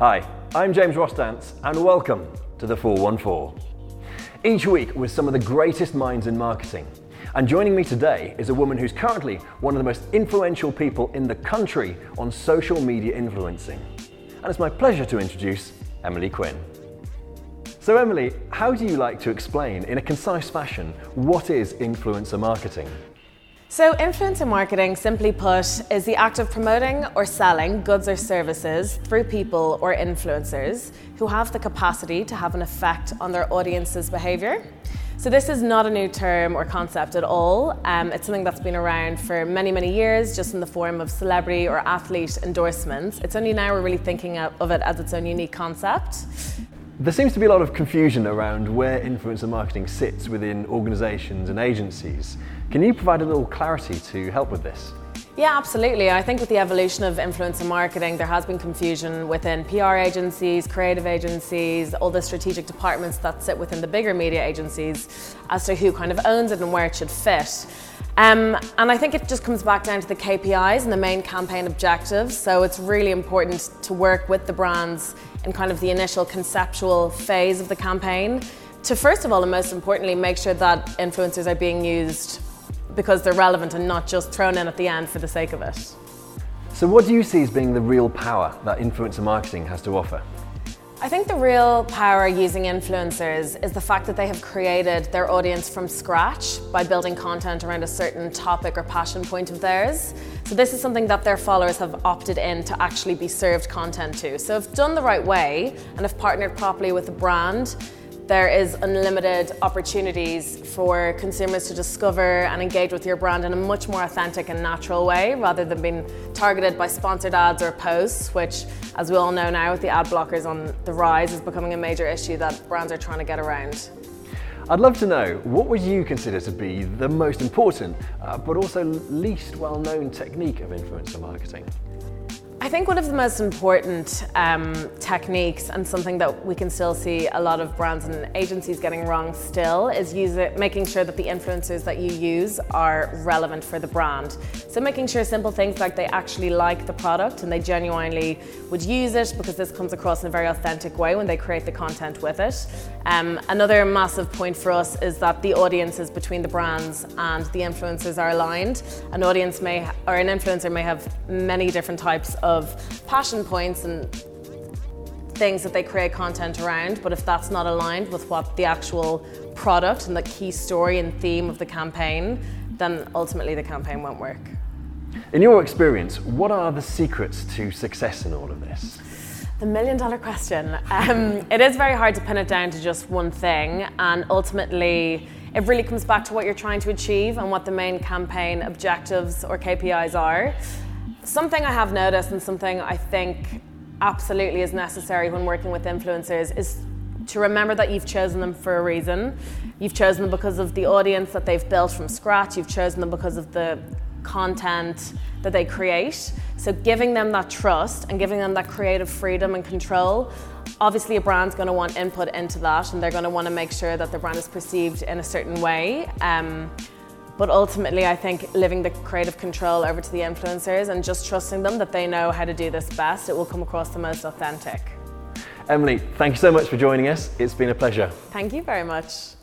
Hi, I'm James Rostance, and welcome to the 414. Each week with some of the greatest minds in marketing. And joining me today is a woman who's currently one of the most influential people in the country on social media influencing. And it's my pleasure to introduce Emilie Quinn. So, Emilie, how do you like to explain in a concise fashion what is influencer marketing? So, influencer marketing, simply put, is the act of promoting or selling goods or services through people or influencers who have the capacity to have an effect on their audience's behaviour. So, this is not a new term or concept at all. Um, it's something that's been around for many, many years, just in the form of celebrity or athlete endorsements. It's only now we're really thinking of it as its own unique concept. There seems to be a lot of confusion around where influencer marketing sits within organisations and agencies. Can you provide a little clarity to help with this? Yeah, absolutely. I think with the evolution of influencer marketing, there has been confusion within PR agencies, creative agencies, all the strategic departments that sit within the bigger media agencies as to who kind of owns it and where it should fit. Um, and I think it just comes back down to the KPIs and the main campaign objectives. So it's really important to work with the brands in kind of the initial conceptual phase of the campaign to first of all and most importantly make sure that influencers are being used because they're relevant and not just thrown in at the end for the sake of it. So, what do you see as being the real power that influencer marketing has to offer? I think the real power using influencers is the fact that they have created their audience from scratch by building content around a certain topic or passion point of theirs. So, this is something that their followers have opted in to actually be served content to. So, if done the right way and if partnered properly with a brand, there is unlimited opportunities for consumers to discover and engage with your brand in a much more authentic and natural way rather than being targeted by sponsored ads or posts, which, as we all know now, with the ad blockers on the rise, is becoming a major issue that brands are trying to get around. I'd love to know what would you consider to be the most important, uh, but also least well known technique of influencer marketing? I think one of the most important um, techniques and something that we can still see a lot of brands and agencies getting wrong still is it, making sure that the influencers that you use are relevant for the brand. So making sure simple things like they actually like the product and they genuinely would use it because this comes across in a very authentic way when they create the content with it. Um, another massive point for us is that the audiences between the brands and the influencers are aligned. An audience may or an influencer may have many different types of of passion points and things that they create content around, but if that's not aligned with what the actual product and the key story and theme of the campaign, then ultimately the campaign won't work. In your experience, what are the secrets to success in all of this? The million dollar question. Um, it is very hard to pin it down to just one thing, and ultimately, it really comes back to what you're trying to achieve and what the main campaign objectives or KPIs are. Something I have noticed and something I think absolutely is necessary when working with influencers is to remember that you've chosen them for a reason. You've chosen them because of the audience that they've built from scratch, you've chosen them because of the content that they create. So, giving them that trust and giving them that creative freedom and control. Obviously, a brand's going to want input into that, and they're going to want to make sure that the brand is perceived in a certain way. Um, but ultimately, I think living the creative control over to the influencers and just trusting them that they know how to do this best, it will come across the most authentic. Emilie, thank you so much for joining us. It's been a pleasure. Thank you very much.